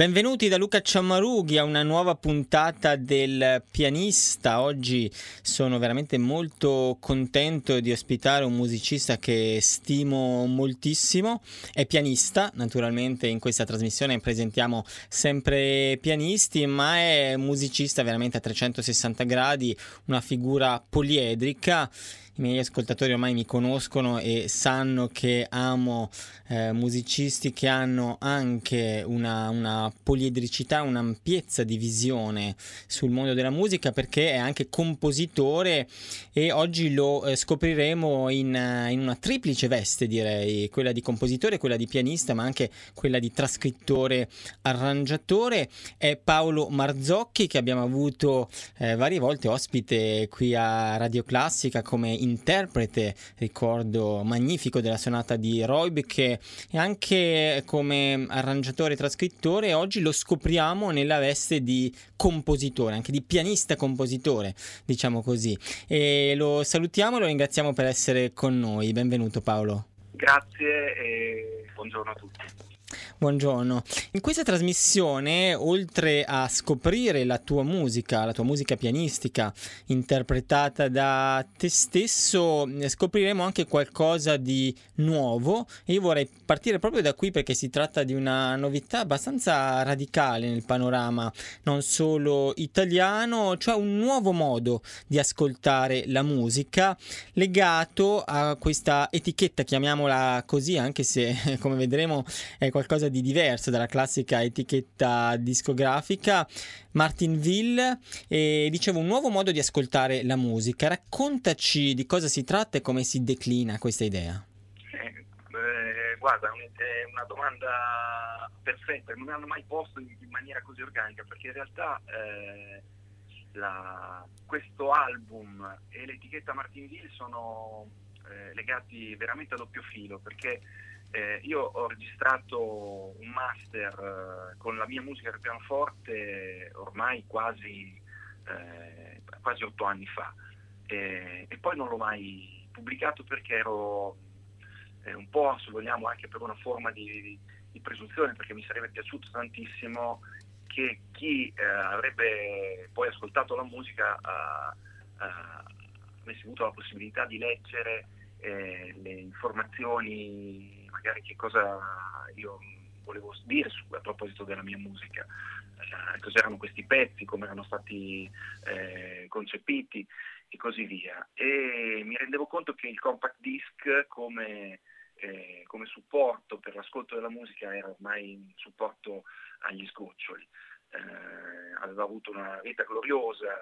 Benvenuti da Luca Ciammarughi a una nuova puntata del pianista. Oggi sono veramente molto contento di ospitare un musicista che stimo moltissimo. È pianista, naturalmente in questa trasmissione presentiamo sempre pianisti, ma è musicista veramente a 360 gradi, una figura poliedrica i miei ascoltatori ormai mi conoscono e sanno che amo eh, musicisti che hanno anche una, una poliedricità, un'ampiezza di visione sul mondo della musica perché è anche compositore e oggi lo eh, scopriremo in, in, una triplice veste direi, quella di compositore, quella di pianista ma anche quella di trascrittore, arrangiatore. È Paolo Marzocchi che abbiamo avuto eh, varie volte ospite qui a Radio Classica come in interprete, ricordo magnifico della sonata di Roybich e anche come arrangiatore e trascrittore oggi lo scopriamo nella veste di compositore, anche di pianista compositore, diciamo così. E lo salutiamo e lo ringraziamo per essere con noi. Benvenuto Paolo. Grazie e buongiorno a tutti. Buongiorno. In questa trasmissione, oltre a scoprire la tua musica, la tua musica pianistica interpretata da te stesso, scopriremo anche qualcosa di nuovo e io vorrei partire proprio da qui perché si tratta di una novità abbastanza radicale nel panorama non solo italiano, cioè un nuovo modo di ascoltare la musica legato a questa etichetta, chiamiamola così, anche se come vedremo è qualcosa di diverso dalla classica etichetta discografica. Martinville e dicevo un nuovo modo di ascoltare la musica. Raccontaci di cosa si tratta e come si declina questa idea. Eh, guarda, è una domanda perfetta, non mi hanno mai posto in, maniera così organica perché in realtà eh, la, questo album e l'etichetta Martinville sono eh, legati veramente a doppio filo perché eh, io ho registrato un master eh, con la mia musica del pianoforte ormai quasi, eh, quasi otto anni fa. E poi non l'ho mai pubblicato perché ero eh, un po', se vogliamo, anche per una forma di, di, presunzione, perché mi sarebbe piaciuto tantissimo che chi eh, avrebbe poi ascoltato la musica avesse avuto la possibilità di leggere eh, le informazioni magari che cosa io volevo dire su, a proposito della mia musica, eh, cos'erano questi pezzi, come erano stati eh, concepiti e così via. E mi rendevo conto che il compact disc come, eh, come supporto per l'ascolto della musica era ormai un supporto agli sgoccioli. Eh, aveva avuto una vita gloriosa,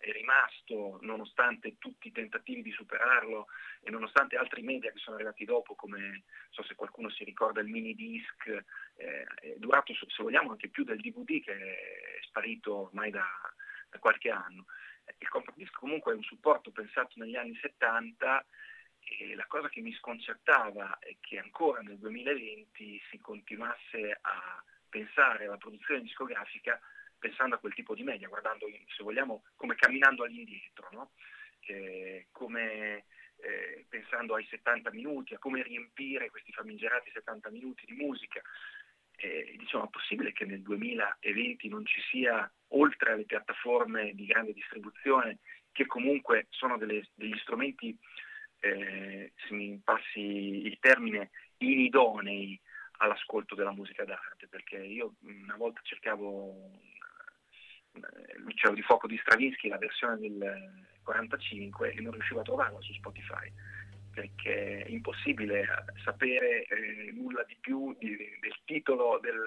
è rimasto, nonostante tutti i tentativi di superarlo e nonostante altri media che sono arrivati dopo, come so se qualcuno si ricorda il mini disc, eh, è durato se vogliamo anche più del DVD che è sparito ormai da, da qualche anno. Il compact disc comunque è un supporto pensato negli anni 70 e la cosa che mi sconcertava è che ancora nel 2020 si continuasse a pensare alla produzione discografica pensando a quel tipo di media, guardando, se vogliamo, come camminando all'indietro, no? eh, come eh, pensando ai 70 minuti, a come riempire questi famigerati 70 minuti di musica. eh, diciamo, è possibile che nel 2020 non ci sia, oltre alle piattaforme di grande distribuzione, che comunque sono delle, degli strumenti, eh, se mi passi il termine, inidonei all'ascolto della musica d'arte, perché io una volta cercavo il Liceo di Fuoco di Stravinsky, la versione del 45, e non riuscivo a trovarla su Spotify perché è impossibile sapere eh, nulla di più di, del titolo del,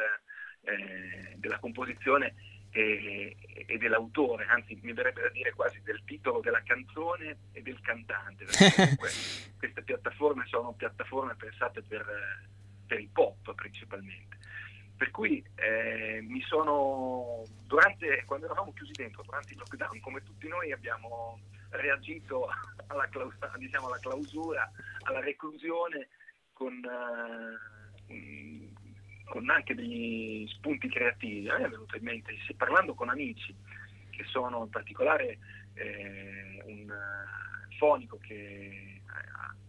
eh, della composizione e, e, dell'autore, anzi mi verrebbe da dire quasi del titolo della canzone e del cantante, perché comunque queste piattaforme sono piattaforme pensate per, per il pop principalmente. Per cui eh, mi sono, durante, quando eravamo chiusi dentro, durante il lockdown, come tutti noi abbiamo reagito alla, clausura, diciamo, alla clausura, alla reclusione con, uh, con, anche degli spunti creativi. A me è venuto in mente, se parlando con amici, che sono in particolare eh, un fonico che eh,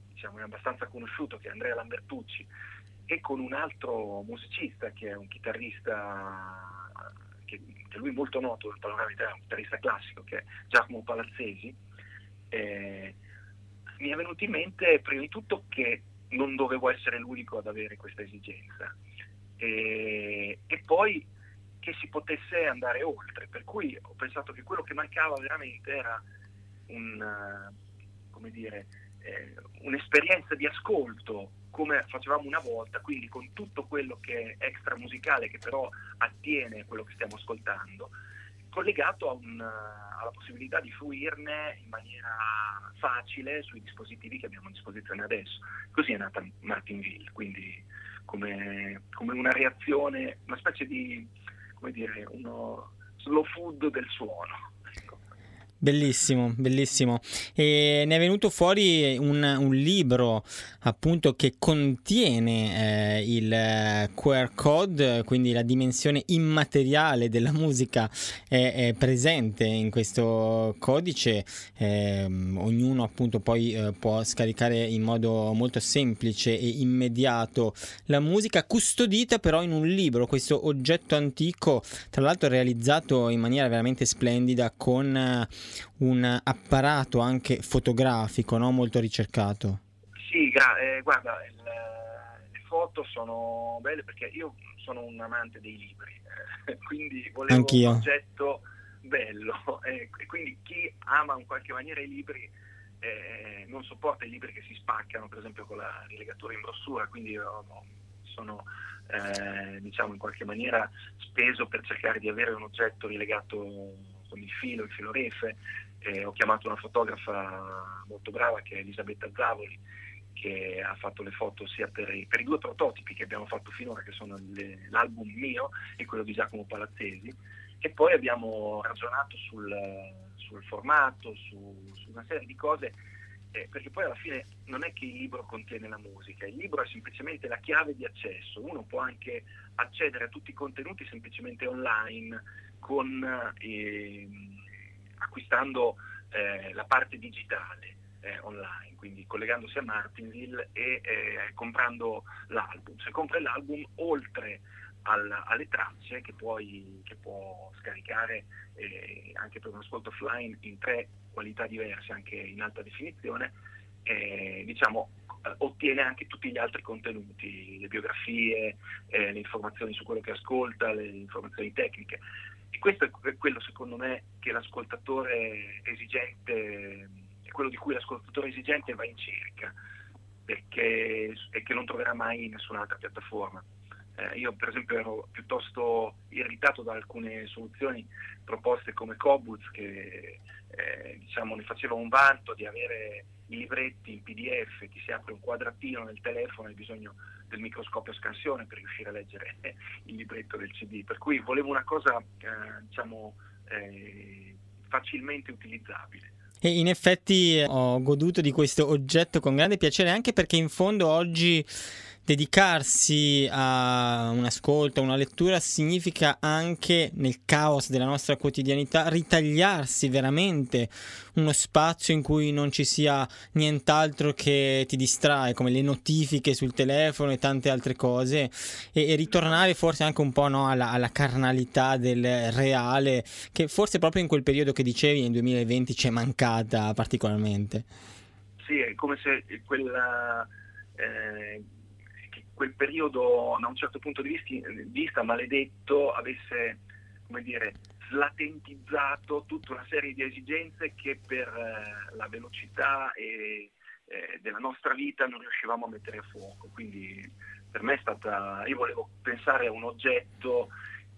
diciamo, è abbastanza conosciuto, che è Andrea Lambertucci, e con un altro musicista che è un chitarrista che, che lui è molto noto nel panorama italiano, un chitarrista classico che è Giacomo Palazzesi, eh, mi è venuto in mente prima di tutto che non dovevo essere l'unico ad avere questa esigenza. E, e poi che si potesse andare oltre, per cui ho pensato che quello che mancava veramente era un, dire, eh, un'esperienza di ascolto come facevamo una volta, quindi con tutto quello che è extra musicale che però attiene quello che stiamo ascoltando, collegato un, alla possibilità di fruirne in maniera facile sui dispositivi che abbiamo a disposizione adesso. Così è nata Martinville, quindi come, come una reazione, una specie di, come dire, uno slow food del suono. Bellissimo, bellissimo. E ne è venuto fuori un, un libro appunto che contiene eh, il QR code, quindi la dimensione immateriale della musica è, è presente in questo codice. Eh, ognuno appunto poi eh, può scaricare in modo molto semplice e immediato la musica custodita però in un libro, questo oggetto antico, tra l'altro realizzato in maniera veramente splendida con un apparato anche fotografico no? molto ricercato. Sì, gra- eh, guarda, il, le foto sono belle perché io sono un amante dei libri, eh, quindi volevo Anch'io. un oggetto bello eh, e quindi chi ama in qualche maniera i libri eh, non sopporta i libri che si spaccano, per esempio con la rilegatura in brossura, quindi io sono eh, diciamo in qualche maniera speso per cercare di avere un oggetto rilegato con il filo, il filo refe. Eh, ho chiamato una fotografa molto brava che è Elisabetta Zavoli, che ha fatto le foto sia per i, per i due prototipi che abbiamo fatto finora, che sono le, l'album mio e quello di Giacomo Palazzesi, e poi abbiamo ragionato sul, sul formato, su, su, una serie di cose, eh, perché poi alla fine non è che il libro contiene la musica, il libro è semplicemente la chiave di accesso, uno può anche accedere a tutti i contenuti semplicemente online con... Eh, acquistando eh, la parte digitale eh, online, quindi collegandosi a Martinville e eh, comprando l'album. Se compri l'album, oltre al, alle tracce che, puoi, che può scaricare eh, anche per un ascolto offline in tre qualità diverse, anche in alta definizione, eh, diciamo, eh, ottiene anche tutti gli altri contenuti, le biografie, le informazioni su quello che ascolta, le informazioni tecniche. E questo è quello secondo me che l'ascoltatore esigente, è quello di cui l'ascoltatore esigente va in cerca, perché e che non troverà mai in nessun'altra piattaforma. Eh, io per esempio ero piuttosto irritato da alcune soluzioni proposte come Cobuz che eh, diciamo, ne faceva un vanto di avere i libretti in PDF, ti si apre un quadratino nel telefono, hai bisogno del microscopio a scansione per riuscire a leggere il libretto del CD. Per cui volevo una cosa eh, diciamo, eh, facilmente utilizzabile. E in effetti ho goduto di questo oggetto con grande piacere anche perché in fondo oggi dedicarsi a un ascolto, a una lettura, significa anche nel caos della nostra quotidianità ritagliarsi veramente uno spazio in cui non ci sia nient'altro che ti distrae, come le notifiche sul telefono e tante altre cose, e, e ritornare forse anche un po' no, alla, alla, carnalità del reale, che forse proprio in quel periodo che dicevi, nel 2020, ci è mancata particolarmente. Sì, è come se quella... Eh quel periodo da un certo punto di vista maledetto avesse come dire, slatentizzato tutta una serie di esigenze che per eh, la velocità e, eh, della nostra vita non riuscivamo a mettere a fuoco. Quindi per me è stata, io volevo pensare a un oggetto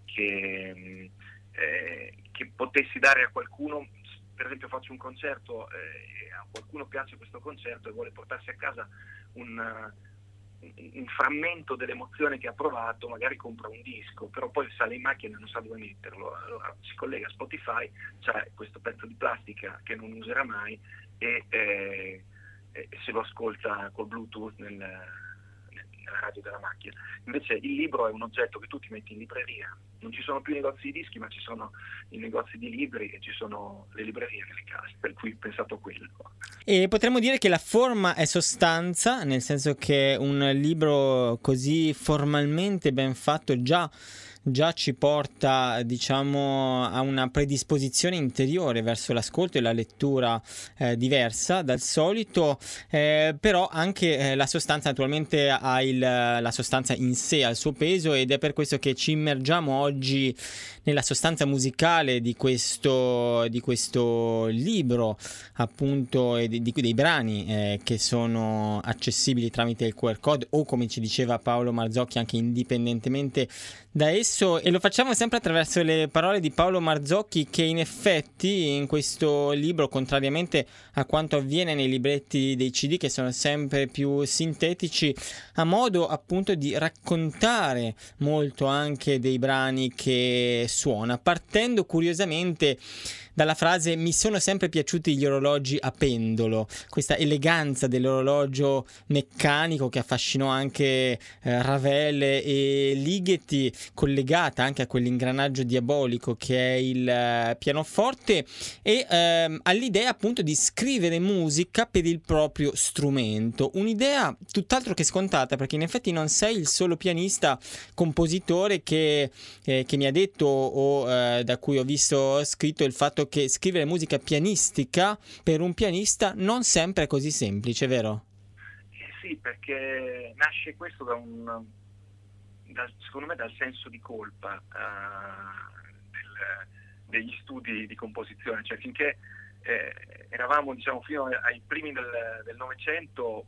che, eh, che potessi dare a qualcuno, per esempio faccio un concerto e a qualcuno piace questo concerto e vuole portarsi a casa un un frammento dell'emozione che ha provato, magari compra un disco, però poi sale in macchina e non sa dove metterlo, allora si collega a Spotify, c'è questo pezzo di plastica che non userà mai e, eh, e se lo ascolta col Bluetooth nel, nella radio della macchina. Invece il libro è un oggetto che tu ti metti in libreria, non ci sono più negozi di dischi, ma ci sono i negozi di libri e ci sono le librerie nelle case, per cui ho pensato quello. E potremmo dire che la forma è sostanza, nel senso che un libro così formalmente ben fatto già già ci porta diciamo a una predisposizione interiore verso l'ascolto e la lettura eh, diversa dal solito eh, però anche eh, la sostanza naturalmente ha il, la sostanza in sé ha suo peso ed è per questo che ci immergiamo oggi nella sostanza musicale di questo, di questo libro appunto e di, di, dei brani eh, che sono accessibili tramite il QR code o come ci diceva Paolo Marzocchi anche indipendentemente da esso e lo facciamo sempre attraverso le parole di Paolo Marzocchi che in effetti in questo libro, contrariamente a quanto avviene nei libretti dei CD che sono sempre più sintetici, ha modo appunto di raccontare molto anche dei brani che suona, partendo curiosamente dalla frase mi sono sempre piaciuti gli orologi a pendolo, questa eleganza dell'orologio meccanico che affascinò anche eh, Ravel e Ligeti, collegata anche a quell'ingranaggio diabolico che è il eh, pianoforte e ehm, all'idea appunto di scrivere musica per il proprio strumento, un'idea tutt'altro che scontata perché in effetti non sei il solo pianista compositore che, eh, che mi ha detto o eh, da cui ho visto scritto il fatto che scrivere musica pianistica per un pianista non sempre è così semplice, vero? Eh sì, perché nasce questo da un, da, secondo me dal senso di colpa uh, del, degli studi di composizione, cioè finché eh, eravamo diciamo, fino ai primi del Novecento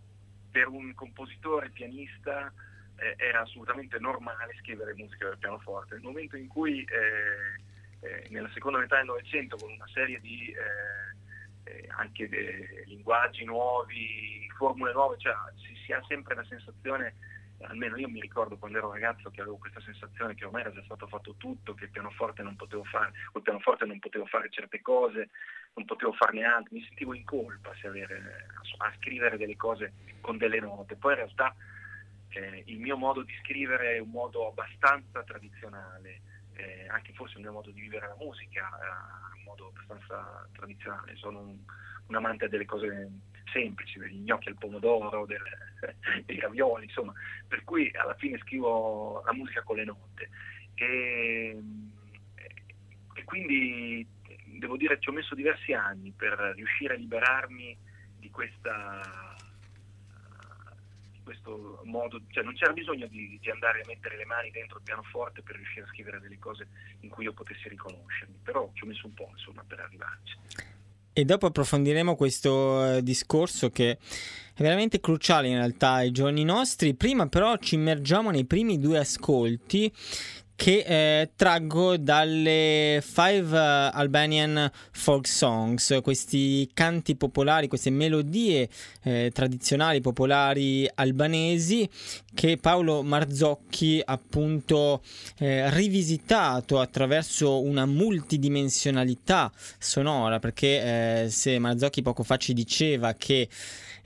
per un compositore pianista eh, era assolutamente normale scrivere musica per pianoforte. Nel momento in cui eh, eh, nella seconda metà del Novecento con una serie di eh, eh anche linguaggi nuovi, formule nuove, cioè si, si, ha sempre la sensazione, almeno io mi ricordo quando ero ragazzo che avevo questa sensazione che ormai era già stato fatto tutto, che il pianoforte non potevo fare, col pianoforte non potevo fare certe cose, non potevo farne altre, mi sentivo in colpa avere, a, scrivere delle cose con delle note, poi in realtà eh, il mio modo di scrivere è un modo abbastanza tradizionale eh, anche forse il mio modo di vivere la musica, eh, un modo abbastanza tradizionale. Sono un, un, amante delle cose semplici, degli gnocchi al pomodoro, del, dei ravioli, insomma, per cui alla fine scrivo la musica con le note. E, e quindi devo dire ci ho messo diversi anni per riuscire a liberarmi di questa questo modo, cioè non c'era bisogno di, di, andare a mettere le mani dentro il pianoforte per riuscire a scrivere delle cose in cui io potessi riconoscermi, però ci ho messo un po' insomma per arrivarci. E dopo approfondiremo questo eh, discorso che è veramente cruciale in realtà ai giorni nostri. Prima però ci immergiamo nei primi due ascolti che eh, traggo dalle Five Albanian Folk Songs, questi canti popolari, queste melodie eh, tradizionali popolari albanesi che Paolo Marzocchi appunto eh, rivisitato attraverso una multidimensionalità sonora, perché eh, se Marzocchi poco fa ci diceva che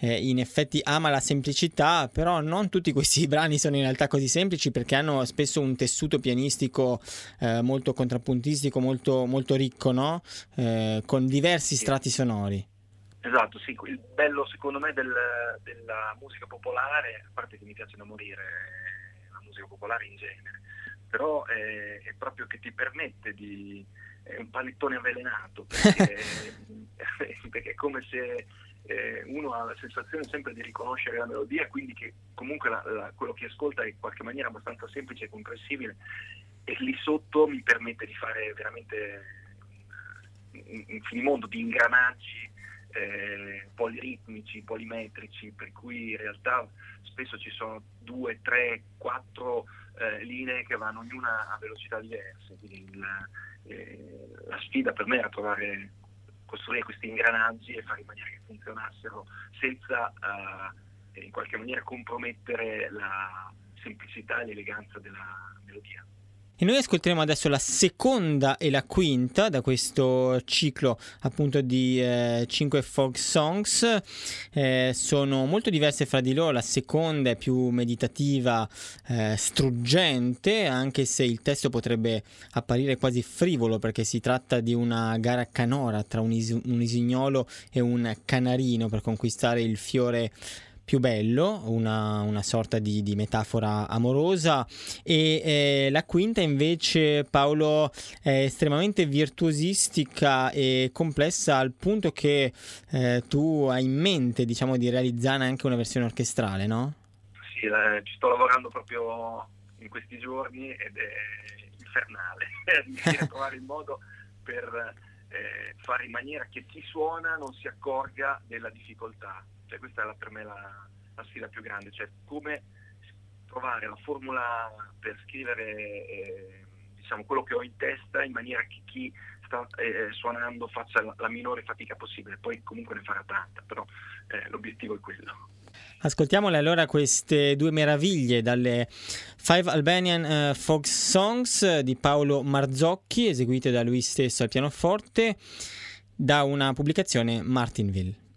eh, in effetti ama la semplicità, però non tutti questi brani sono in realtà così semplici perché hanno spesso un tessuto pianistico eh, molto contrappuntistico, molto, molto ricco, no? eh, con diversi strati sonori. Esatto, sì, il bello secondo me del, della musica popolare, a parte che mi piace da morire la musica popolare in genere, però è, è proprio che ti permette di... è un panettone avvelenato, perché, perché è come se eh, uno ha la sensazione sempre di riconoscere la melodia, quindi che comunque la, la, quello che ascolta è in qualche maniera abbastanza semplice e comprensibile e lì sotto mi permette di fare veramente un, un finimondo di ingranaggi eh, poliritmici, polimetrici, per cui in realtà spesso ci sono due, tre, quattro eh, linee che vanno ognuna a velocità diverse. Quindi il, eh, la sfida per me era trovare costruire questi ingranaggi e fare in maniera che funzionassero senza uh, in qualche maniera compromettere la semplicità e l'eleganza della melodia. E noi ascolteremo adesso la seconda e la quinta da questo ciclo appunto di eh, 5 folk songs. Eh, sono molto diverse fra di loro. La seconda è più meditativa, eh, struggente, anche se il testo potrebbe apparire quasi frivolo perché si tratta di una gara canora tra un, is- un isignolo e un canarino per conquistare il fiore più bello, una, una sorta di, di, metafora amorosa. E eh, la quinta invece Paolo è estremamente virtuosistica e complessa al punto che eh, tu hai in mente diciamo di realizzare anche una versione orchestrale, no? Sì, eh, ci sto lavorando proprio in questi giorni ed è infernale. Riuscire trovare il modo per eh, fare in maniera che chi suona non si accorga della difficoltà cioè, questa è per me la, la, sfida più grande, cioè come trovare la formula per scrivere eh, diciamo, quello che ho in testa in maniera che chi sta eh, suonando faccia la, la, minore fatica possibile, poi comunque ne farà tanta, però eh, l'obiettivo è quello. Ascoltiamole allora queste due meraviglie dalle Five Albanian uh, Folk Songs di Paolo Marzocchi, eseguite da lui stesso al pianoforte, da una pubblicazione Martinville.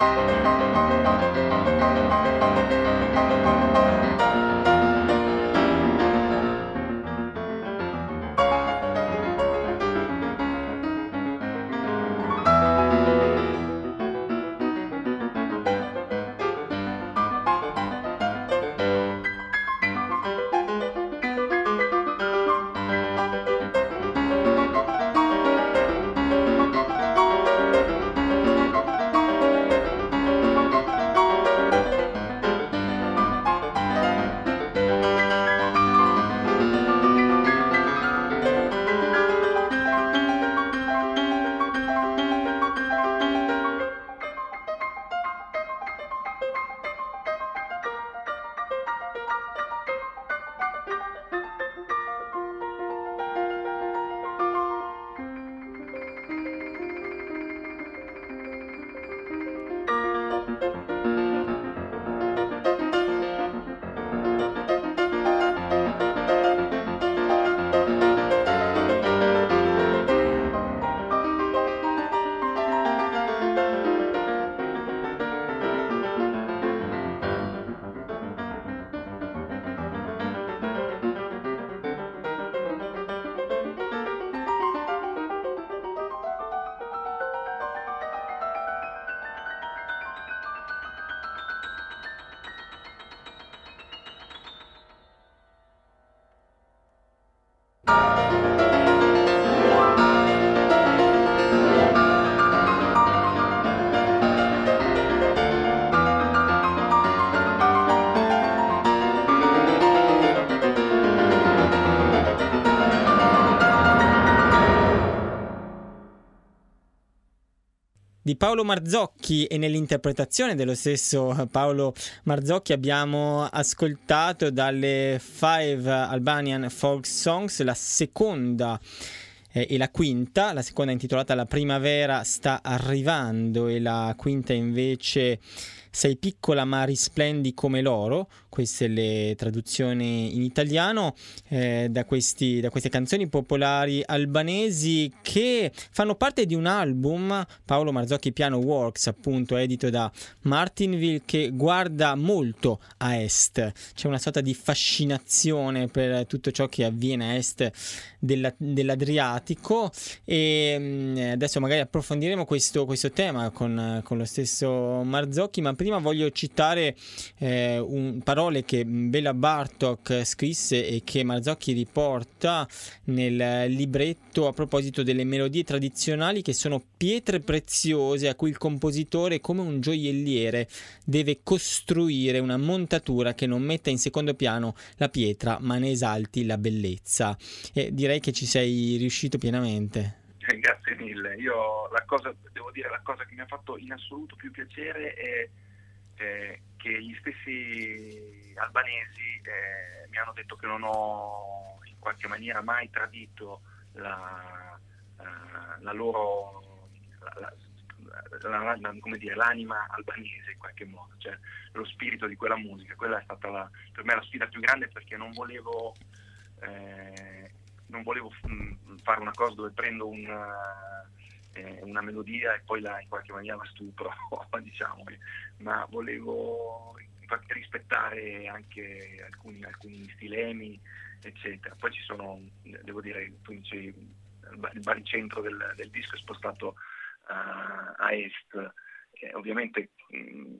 Thank you. Paolo Marzocchi e nell'interpretazione dello stesso Paolo Marzocchi abbiamo ascoltato dalle Five Albanian Folk Songs la seconda eh, e la quinta, la seconda intitolata La primavera sta arrivando e la quinta invece sei piccola ma risplendi come l'oro, queste le traduzioni in italiano eh, da, questi, da, queste canzoni popolari albanesi che fanno parte di un album, Paolo Marzocchi Piano Works, appunto edito da Martinville, che guarda molto a est. C'è una sorta di fascinazione per tutto ciò che avviene a est della, dell'Adriatico e mm, adesso magari approfondiremo questo, questo tema con, con, lo stesso Marzocchi, ma prima voglio citare eh, un, parole che Bella Bartok scrisse e che Marzocchi riporta nel libretto a proposito delle melodie tradizionali che sono pietre preziose a cui il compositore come un gioielliere deve costruire una montatura che non metta in secondo piano la pietra ma ne esalti la bellezza. E direi che ci sei riuscito pienamente. Eh, grazie mille. Io la cosa, devo dire, la cosa che mi ha fatto in assoluto più piacere è eh, che gli stessi albanesi eh, mi hanno detto che non ho in qualche maniera mai tradito la, uh, la loro la, dire, l'anima albanese in qualche modo, cioè lo spirito di quella musica. Quella è stata per me la sfida più grande perché non volevo eh, non volevo mm, fare una cosa dove prendo una, eh, una, melodia e poi la, in qualche maniera la stupro, diciamo, ma volevo rispettare anche alcuni, alcuni stilemi, eccetera. Poi ci sono, devo dire, tu dici, il baricentro del, del disco è spostato uh, a est, eh, ovviamente mh, mm,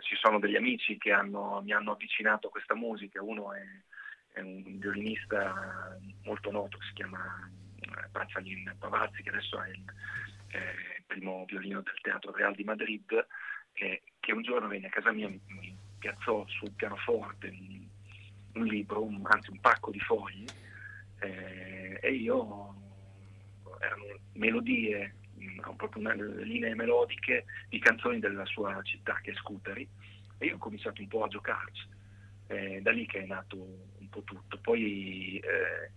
ci sono degli amici che hanno, mi hanno avvicinato a questa musica, uno è è un violinista molto noto si chiama Pazzalin Pavazzi, che adesso è il eh, primo violino del Teatro Real di Madrid, eh, che un giorno venne a casa mia, mi, mi piazzò sul pianoforte un, un libro, un, anzi un pacco di fogli, eh, e io erano melodie, proprio una, linee melodiche di canzoni della sua città, che è Scuteri, e io ho cominciato un po' a giocarci. Eh, da lì che è nato po' tutto. Poi eh,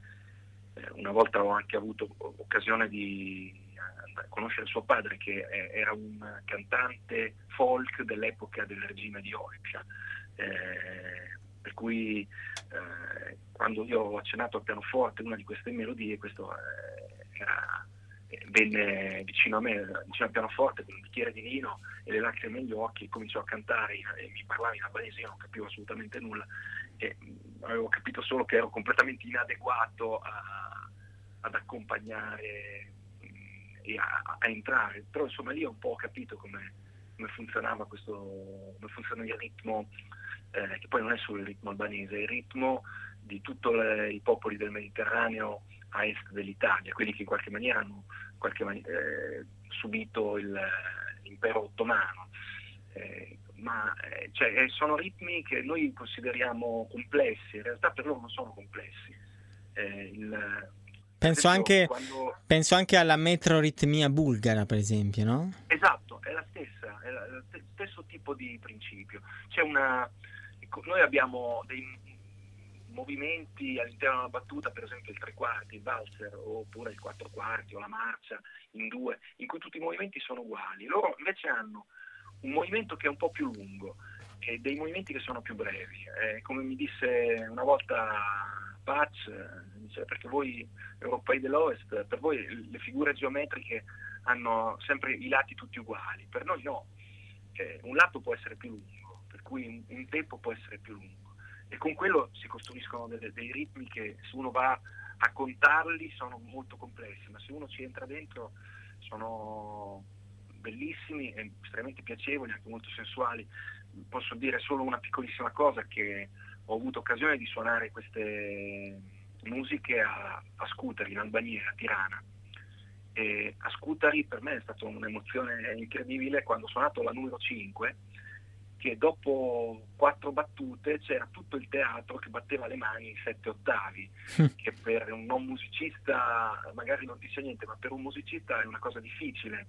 una volta ho anche avuto occasione di eh, conoscere suo padre che era un cantante folk dell'epoca del regime di Orcia. Eh, per cui eh, quando io ho accennato al pianoforte una di queste melodie, questo eh, era, venne vicino a me, vicino al pianoforte con un bicchiere di vino e le lacrime negli occhi, cominciò a cantare e mi parlava in albanese, io non capivo assolutamente nulla e avevo capito solo che ero completamente inadeguato a, ad accompagnare e a, a, entrare, però insomma lì ho un po' capito come, come funzionava questo, come funziona il ritmo, eh, che poi non è solo il ritmo albanese, è il ritmo di tutti i popoli del Mediterraneo a est dell'Italia, quelli che in qualche maniera hanno qualche man- eh, subito il, l'impero ottomano. Eh, ma eh, cioè, eh, sono ritmi che noi consideriamo complessi, in realtà per loro non sono complessi. Eh, il, penso, anche, quando... penso, anche, alla metroritmia bulgara, per esempio, no? Esatto, è la stessa, è lo stesso tipo di principio. Una, ecco, noi abbiamo dei movimenti all'interno della battuta, per esempio il tre quarti, il valzer, oppure il quattro quarti o la marcia in due, in cui tutti i movimenti sono uguali. Loro invece hanno un movimento che è un po' più lungo e dei movimenti che sono più brevi. Eh, come mi disse una volta Patch, dice, perché voi europei dell'Ovest, per voi le figure geometriche hanno sempre i lati tutti uguali, per noi no. Eh, un lato può essere più lungo, per cui un, un, tempo può essere più lungo e con quello si costruiscono dei, dei ritmi che se uno va a contarli sono molto complessi, ma se uno ci entra dentro sono bellissimi e estremamente piacevoli, anche molto sensuali. Posso dire solo una piccolissima cosa che ho avuto occasione di suonare queste musiche a, a Scutari in Albania, a Tirana. E a Scutari per me è stata un'emozione incredibile quando ho suonato la numero 5 che dopo quattro battute c'era tutto il teatro che batteva le mani in sette ottavi, che per un non musicista magari non dice niente, ma per un musicista è una cosa difficile.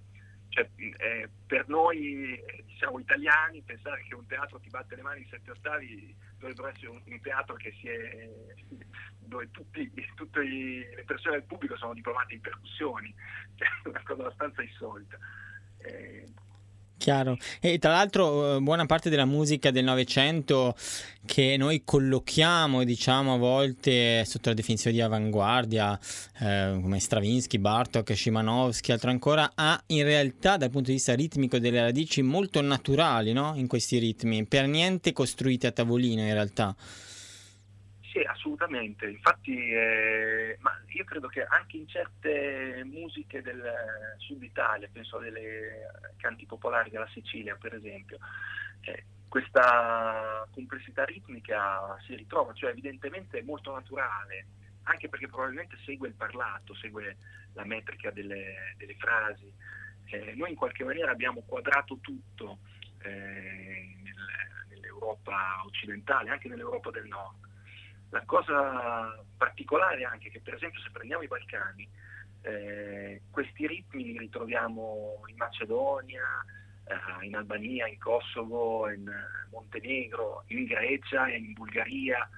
Cioè, eh, per noi diciamo, italiani pensare che un teatro ti batte le mani in sette ottavi dovrebbe essere un, un teatro è, dove tutti, tutte le persone del pubblico sono diplomate in percussioni, cioè, è una cosa abbastanza insolita. Eh, Chiaro. E tra l'altro eh, buona parte della musica del Novecento che noi collochiamo, diciamo, a volte sotto la definizione di avanguardia, eh, come Stravinsky, Bartok, Szymanowski, altro ancora, ha in realtà dal punto di vista ritmico delle radici molto naturali no? in questi ritmi, per niente costruite a tavolino in realtà. Sì, assolutamente. Infatti, eh, io credo che anche in certe musiche del sud Italia, penso alle canti popolari della Sicilia, per esempio, eh, questa complessità ritmica si ritrova, cioè evidentemente è molto naturale, anche perché probabilmente segue il parlato, segue la metrica delle, delle frasi. Eh, noi in qualche maniera abbiamo quadrato tutto eh, nel, nell'Europa occidentale, anche nell'Europa del Nord la cosa particolare anche che per esempio se prendiamo i Balcani, eh, questi ritmi li ritroviamo in Macedonia, eh, in Albania, in Kosovo, in Montenegro, in Grecia, in Bulgaria,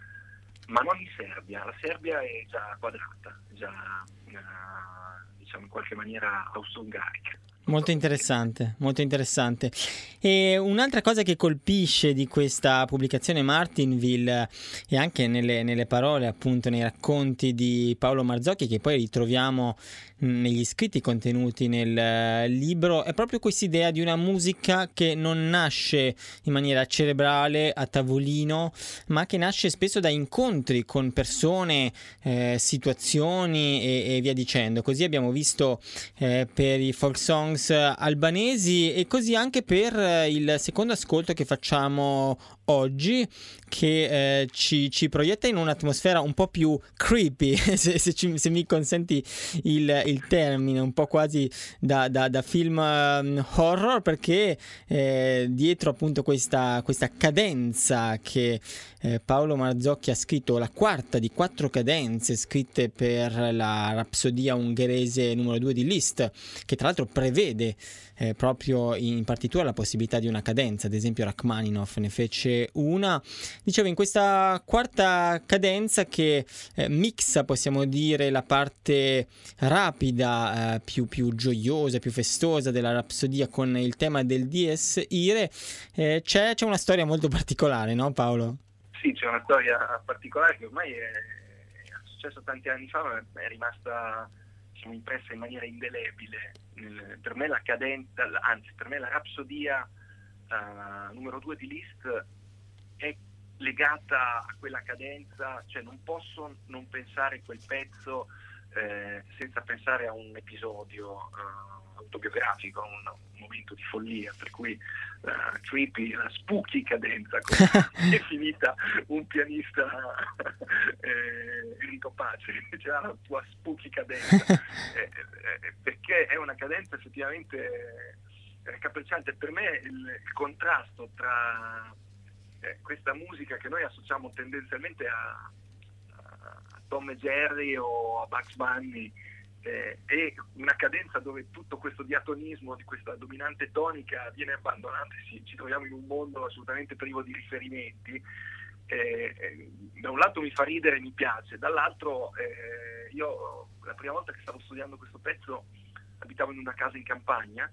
ma non in Serbia. La Serbia è già quadrata, già eh, diciamo in qualche maniera austro-ungarica. Molto interessante, molto interessante. E un'altra cosa che colpisce di questa pubblicazione Martinville e anche nelle, nelle parole, appunto, nei racconti di Paolo Marzocchi, che poi ritroviamo negli scritti contenuti nel eh, libro è proprio questa idea di una musica che non nasce in maniera cerebrale a tavolino, ma che nasce spesso da incontri con persone, eh, situazioni e, e, via dicendo. Così abbiamo visto eh, per i folk songs albanesi e così anche per eh, il secondo ascolto che facciamo oggi che eh, ci, ci, proietta in un'atmosfera un po' più creepy, se, se, ci, se mi consenti il, il, termine, un po' quasi da, da, da film um, horror, perché eh, dietro appunto questa, questa cadenza che eh, Paolo Marzocchi ha scritto, la quarta di quattro cadenze scritte per la rapsodia ungherese numero 2 di Liszt, che tra l'altro prevede eh, proprio in partitura la possibilità di una cadenza, ad esempio Rachmaninoff ne fece una. Dicevo, in questa quarta cadenza che eh, mixa, possiamo dire, la parte rapida, eh, più, più, gioiosa, più festosa della rapsodia con il tema del Dies Ire, eh, c'è, c'è una storia molto particolare, no Paolo? Sì, c'è una storia particolare che ormai è, è successo tanti anni fa, ma è rimasta diciamo, impressa in maniera indelebile. Per me la cadenza, anzi per me la rapsodia uh, numero due di Liszt è legata a quella cadenza, cioè non posso non pensare quel pezzo eh, senza pensare a un episodio uh, autobiografico, un, un, momento di follia, per cui uh, creepy, la spooky cadenza, come è finita un pianista eh, Enrico Pace, cioè la tua spooky cadenza, eh, eh, perché è una cadenza effettivamente capricciante. Per me il, il contrasto tra eh, questa musica che noi associamo tendenzialmente a, a, Tom e Jerry o a Bugs Bunny eh, e una cadenza dove tutto questo diatonismo di questa dominante tonica viene abbandonato e ci, troviamo in un mondo assolutamente privo di riferimenti. Eh, eh, da un lato mi fa ridere e mi piace, dall'altro eh, io la prima volta che stavo studiando questo pezzo abitavo in una casa in campagna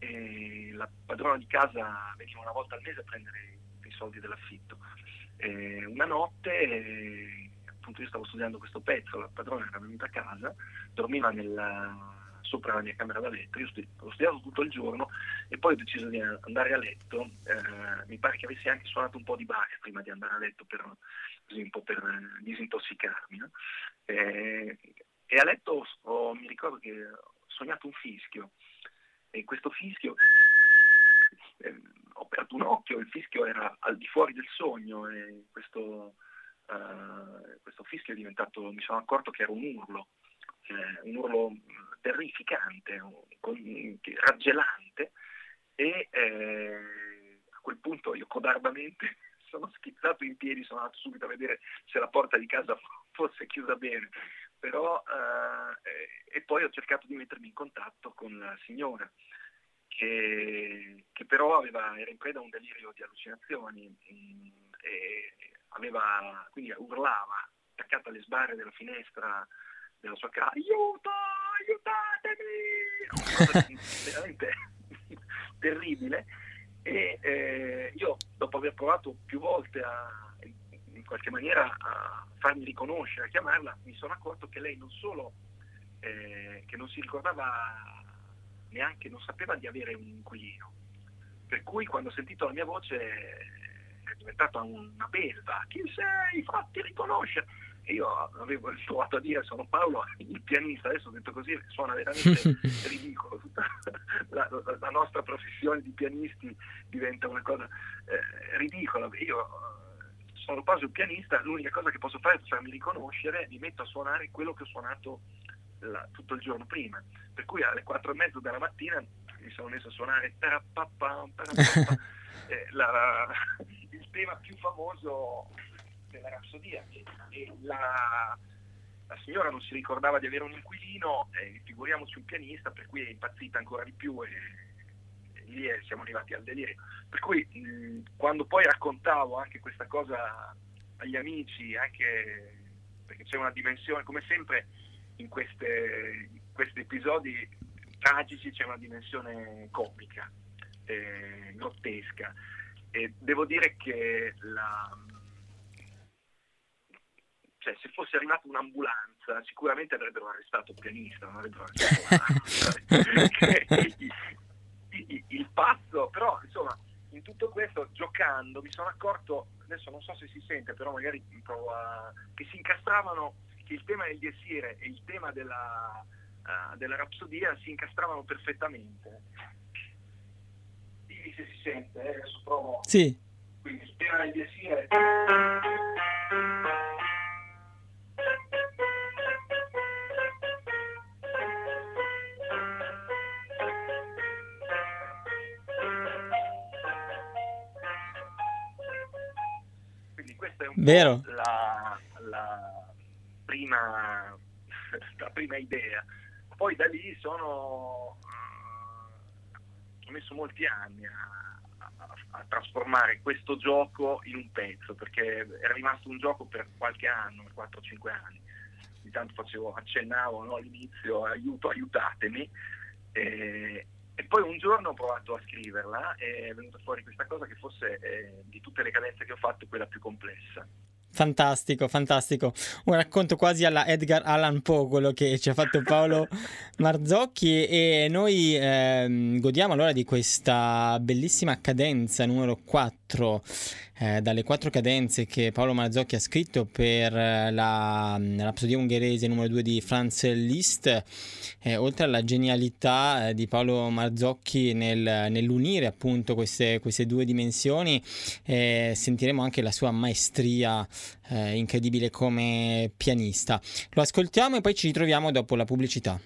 e la padrona di casa veniva una volta al mese a prendere i soldi dell'affitto. Eh, una notte, eh, appunto io stavo studiando questo pezzo, la padrona era venuta a casa, dormiva nella, sopra la mia camera da letto, io ho studiato tutto il giorno e poi ho deciso di andare a letto, eh, mi pare che avessi anche suonato un po' di bass prima di andare a letto per, così un po' per disintossicarmi. No? Eh, e a letto ho, mi ricordo che ho sognato un fischio e questo fischio eh, ho aperto un occhio, il fischio era al di fuori del sogno e questo, uh, questo fischio è diventato, mi sono accorto che era un urlo, eh, un urlo terrificante, un, raggelante e eh, a quel punto io codardamente sono schizzato in piedi, sono andato subito a vedere se la porta di casa fosse chiusa bene, però eh, e poi ho cercato di mettermi in contatto con la signora che, che però aveva, era in preda a un delirio di allucinazioni mh, mm, e aveva, quindi urlava attaccata alle sbarre della finestra della sua casa aiuto aiutatemi! Veramente terribile. E eh, io dopo aver provato più volte a in qualche maniera a farmi riconoscere, a chiamarla, mi sono accorto che lei non solo eh, che non si ricordava neanche, non sapeva di avere un inquilino, per cui quando ho sentito la mia voce è diventata una belva, chi sei? Fatti riconoscere! E io avevo provato a dire sono Paolo, il pianista, adesso detto così suona veramente ridicolo, la, la, la, nostra professione di pianisti diventa una cosa eh, ridicola. Io sono quasi un pianista, l'unica cosa che posso fare è farmi riconoscere, mi metto a suonare quello che ho suonato la, tutto il giorno prima. Per cui alle quattro e mezzo della mattina mi sono messo a suonare eh, la, il tema più famoso della rapsodia. La, la, signora non si ricordava di avere un inquilino, eh, figuriamoci un pianista, per cui è impazzita ancora di più e, e lì siamo arrivati al delirio. Per cui mh, quando poi raccontavo anche questa cosa agli amici, anche perché c'è una dimensione, come sempre in, queste, in questi episodi tragici c'è una dimensione comica, eh, grottesca. E devo dire che la, cioè, se fosse arrivata un'ambulanza sicuramente avrebbero arrestato il pianista, non avrebbero arrestato il, il, il pazzo, però insomma in tutto questo giocando mi sono accorto, adesso non so se si sente, però magari provo a, che si incastravano che il tema del Diessire e il tema della, uh, della rapsodia si incastravano perfettamente. Dimmi se si sente, eh, adesso provo. Sì. Quindi il tema del Diessire. Quindi questa è un Vero. po' la, la prima, la prima idea. Poi da lì sono, uh, ho messo molti anni a, a, a, trasformare questo gioco in un pezzo, perché era rimasto un gioco per qualche anno, 4-5 anni. Intanto facevo, accennavo no, all'inizio, aiuto, aiutatemi. E, e, poi un giorno ho provato a scriverla e è venuta fuori questa cosa che fosse eh, di tutte le cadenze che ho fatto quella più complessa. Fantastico, fantastico. Un racconto quasi alla Edgar Allan Poe, quello che ci ha fatto Paolo Marzocchi e noi eh, godiamo allora di questa bellissima cadenza numero 4 eh, dalle quattro cadenze che Paolo Marzocchi ha scritto per eh, la Rapsodia ungherese numero 2 di Franz Liszt, eh, oltre alla genialità eh, di Paolo Marzocchi nel, nell'unire appunto queste, queste due dimensioni, sentiremo anche la sua maestria incredibile come pianista. Lo ascoltiamo e poi ci ritroviamo dopo la pubblicità.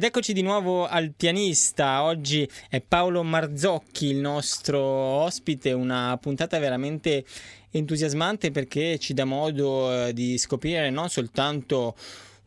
Ed eccoci di nuovo al pianista. Oggi è Paolo Marzocchi il nostro ospite, una puntata veramente entusiasmante perché ci dà modo eh, di scoprire non soltanto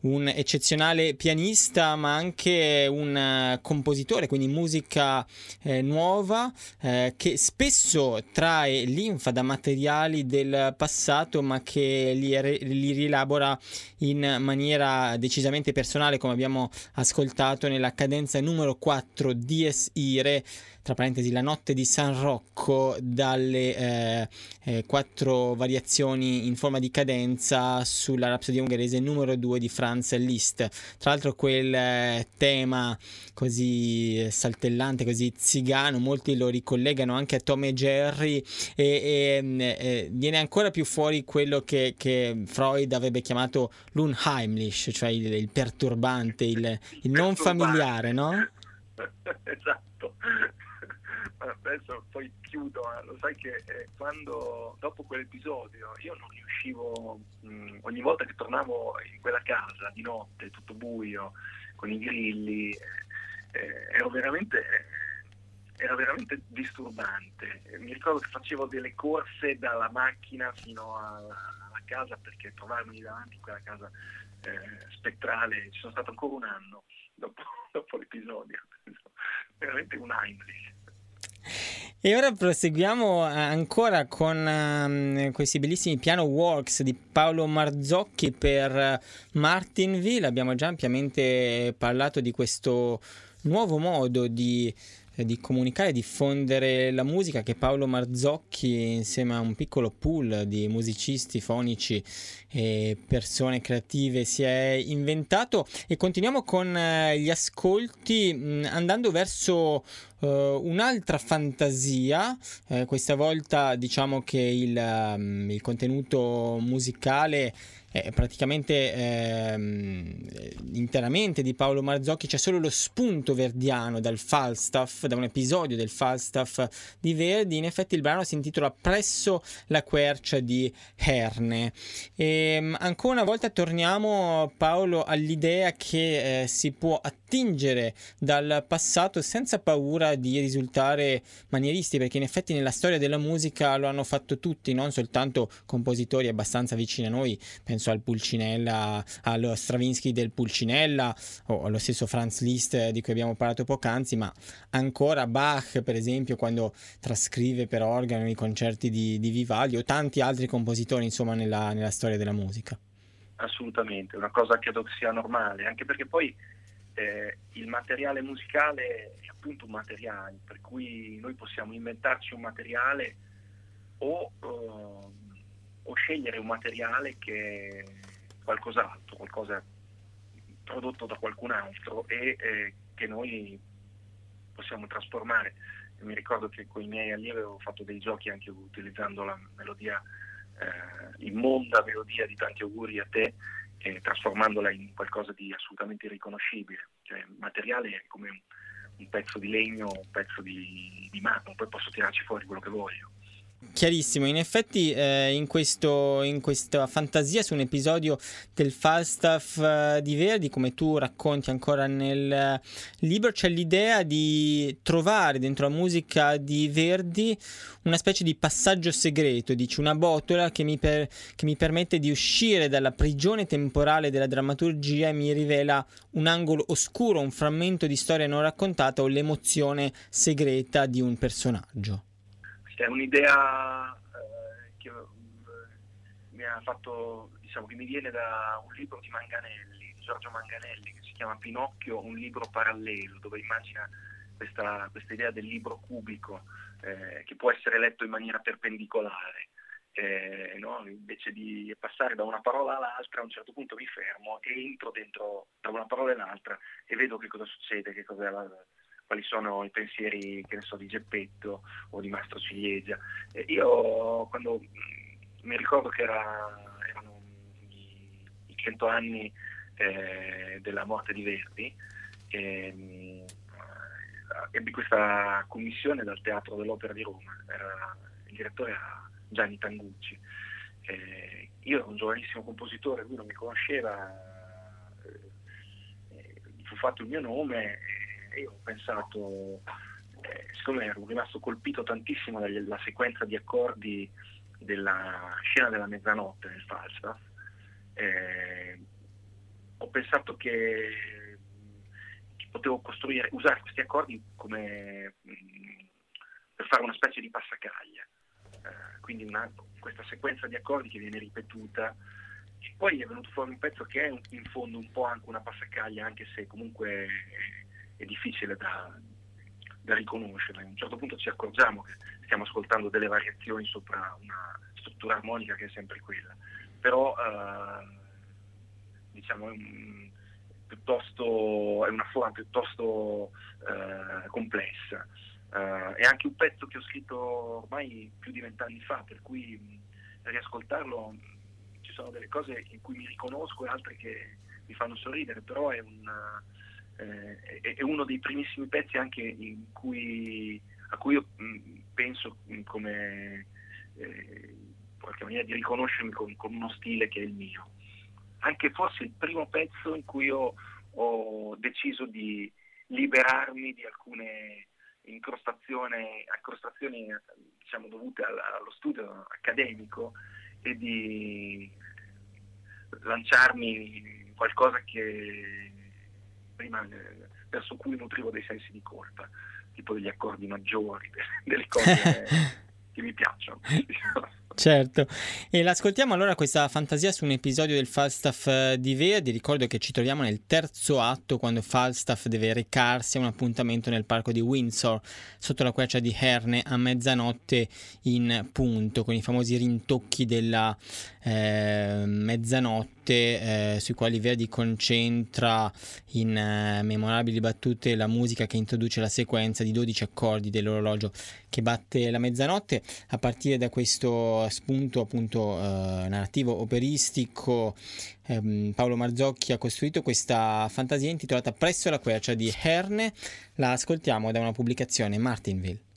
un eccezionale pianista ma anche un uh, compositore, quindi musica eh, nuova eh, che spesso trae linfa da materiali del passato ma che li, re- li rielabora in maniera decisamente personale come abbiamo ascoltato nella cadenza numero 4 Dies Ire tra parentesi la notte di San Rocco dalle eh, eh, quattro variazioni in forma di cadenza sulla Rapsodia ungherese numero 2 di Franz Liszt. Tra l'altro quel eh, tema così saltellante, così zigano, molti lo ricollegano anche a Tom e Jerry e, e mm, eh, viene ancora più fuori quello che, che Freud avrebbe chiamato l'unheimlich, cioè il, il perturbante, il, il non familiare, no? esatto adesso poi chiudo, eh, lo sai che eh, quando dopo quell'episodio io non riuscivo, mh, ogni volta che tornavo in quella casa di notte, tutto buio, con i grilli, eh, eh ero veramente, era veramente disturbante. Mi ricordo che facevo delle corse dalla macchina fino alla, alla casa perché trovarmi davanti a quella casa eh, spettrale, ci sono stato ancora un anno dopo, dopo l'episodio, veramente un Heimlich. E ora proseguiamo eh, ancora con um, questi bellissimi piano works di Paolo Marzocchi per Martinville. Abbiamo già ampiamente parlato di questo nuovo modo di eh, di comunicare e diffondere la musica che Paolo Marzocchi insieme a un piccolo pool di musicisti fonici e persone creative si è inventato. E continuiamo con eh, gli ascolti mm, andando verso uh, un'altra fantasia. Uh, questa volta diciamo che il, um, il contenuto musicale eh, praticamente ehm, interamente di Paolo Marzocchi, c'è solo lo spunto verdiano dal Falstaff, da un episodio del Falstaff di Verdi, in effetti il brano si intitola Presso la quercia di Herne. E, ehm, ancora una volta torniamo Paolo all'idea che eh, si può attingere dal passato senza paura di risultare manieristi, perché in effetti nella storia della musica lo hanno fatto tutti, non soltanto compositori abbastanza vicini a noi, penso penso al Pulcinella, allo Stravinsky del Pulcinella o allo stesso Franz Liszt di cui abbiamo parlato poc'anzi, ma ancora Bach, per esempio, quando trascrive per organo i concerti di, di Vivaldi o tanti altri compositori, insomma, nella, nella storia della musica. Assolutamente, una cosa credo che sia normale, anche perché poi eh, il materiale musicale è appunto un materiale, per cui noi possiamo inventarci un materiale o uh, o scegliere un materiale che è qualcos'altro, qualcosa prodotto da qualcun altro e eh, che noi possiamo trasformare. mi ricordo che con i miei allievi avevo fatto dei giochi anche utilizzando la melodia, eh, immonda melodia di tanti auguri a te, e trasformandola in qualcosa di assolutamente irriconoscibile. Cioè, materiale è come un, un pezzo di legno, un pezzo di, di mano, poi posso tirarci fuori quello che voglio. Chiarissimo, in effetti eh, in, questo, in, questa fantasia su un episodio del Falstaff uh, di Verdi, come tu racconti ancora nel libro, c'è l'idea di trovare dentro la musica di Verdi una specie di passaggio segreto, dici una botola che mi, per, che mi permette di uscire dalla prigione temporale della drammaturgia e mi rivela un angolo oscuro, un frammento di storia non raccontata o l'emozione segreta di un personaggio è un'idea eh, che eh, mi ha fatto, diciamo, che mi viene da un libro di Manganelli, di Giorgio Manganelli, che si chiama Pinocchio, un libro parallelo, dove immagina questa, questa idea del libro cubico eh, che può essere letto in maniera perpendicolare. Eh, no? invece di passare da una parola all'altra, a un certo punto mi fermo e entro dentro da una parola all'altra e vedo che cosa succede, che cos'è la, quali sono i pensieri so, di Geppetto o di Mastro Ciliegia. Eh, io quando mm, mi ricordo che era, erano i cento anni eh, della morte di Verdi, eh, ebbi questa commissione dal Teatro dell'Opera di Roma, era, il direttore era Gianni Tangucci. Eh, io ero un giovanissimo compositore, lui non mi conosceva, fatto il mio nome e io ho pensato, eh, siccome ero rimasto colpito tantissimo dalla sequenza di accordi della scena della mezzanotte nel Falstaff, eh, ho pensato che, che, potevo costruire, usare questi accordi come, mh, mm, per fare una specie di passacaglia. Eh, quindi una, questa sequenza di accordi che viene ripetuta e poi è venuto fuori un pezzo che è in fondo un po' anche una passacaglia, anche se comunque è, difficile da, da riconoscere. A un certo punto ci accorgiamo che stiamo ascoltando delle variazioni sopra una struttura armonica che è sempre quella, però eh, diciamo è, un, è, una forma piuttosto eh, complessa. Uh, è anche un pezzo che ho scritto ormai più di vent'anni fa, per cui mh, riascoltarlo ci sono delle cose in cui mi riconosco e altre che mi fanno sorridere, però è, una, eh, è, uno dei primissimi pezzi anche cui, a cui io mh, penso come eh, qualche maniera di riconoscermi con, con, uno stile che è il mio. Anche forse il primo pezzo in cui ho, ho deciso di liberarmi di alcune incrostazioni diciamo, dovute allo studio accademico e di lanciarmi in qualcosa che prima verso cui nutrivo dei sensi di colpa, tipo degli accordi maggiori, delle cose che mi piacciono. Certo, e l'ascoltiamo allora questa fantasia su un episodio del Falstaff eh, di Verdi. Ricordo che ci troviamo nel terzo atto quando Falstaff deve recarsi a un appuntamento nel parco di Windsor sotto la quercia di Herne a mezzanotte in punto, con i famosi rintocchi della eh, mezzanotte eh, sui quali Verdi concentra in eh, memorabili battute la musica che introduce la sequenza di 12 accordi dell'orologio che batte la mezzanotte. A partire da questo spunto appunto eh, narrativo operistico ehm, Paolo Marzocchi ha costruito questa fantasia intitolata Presso la quercia di Herne. La ascoltiamo da una pubblicazione Martinville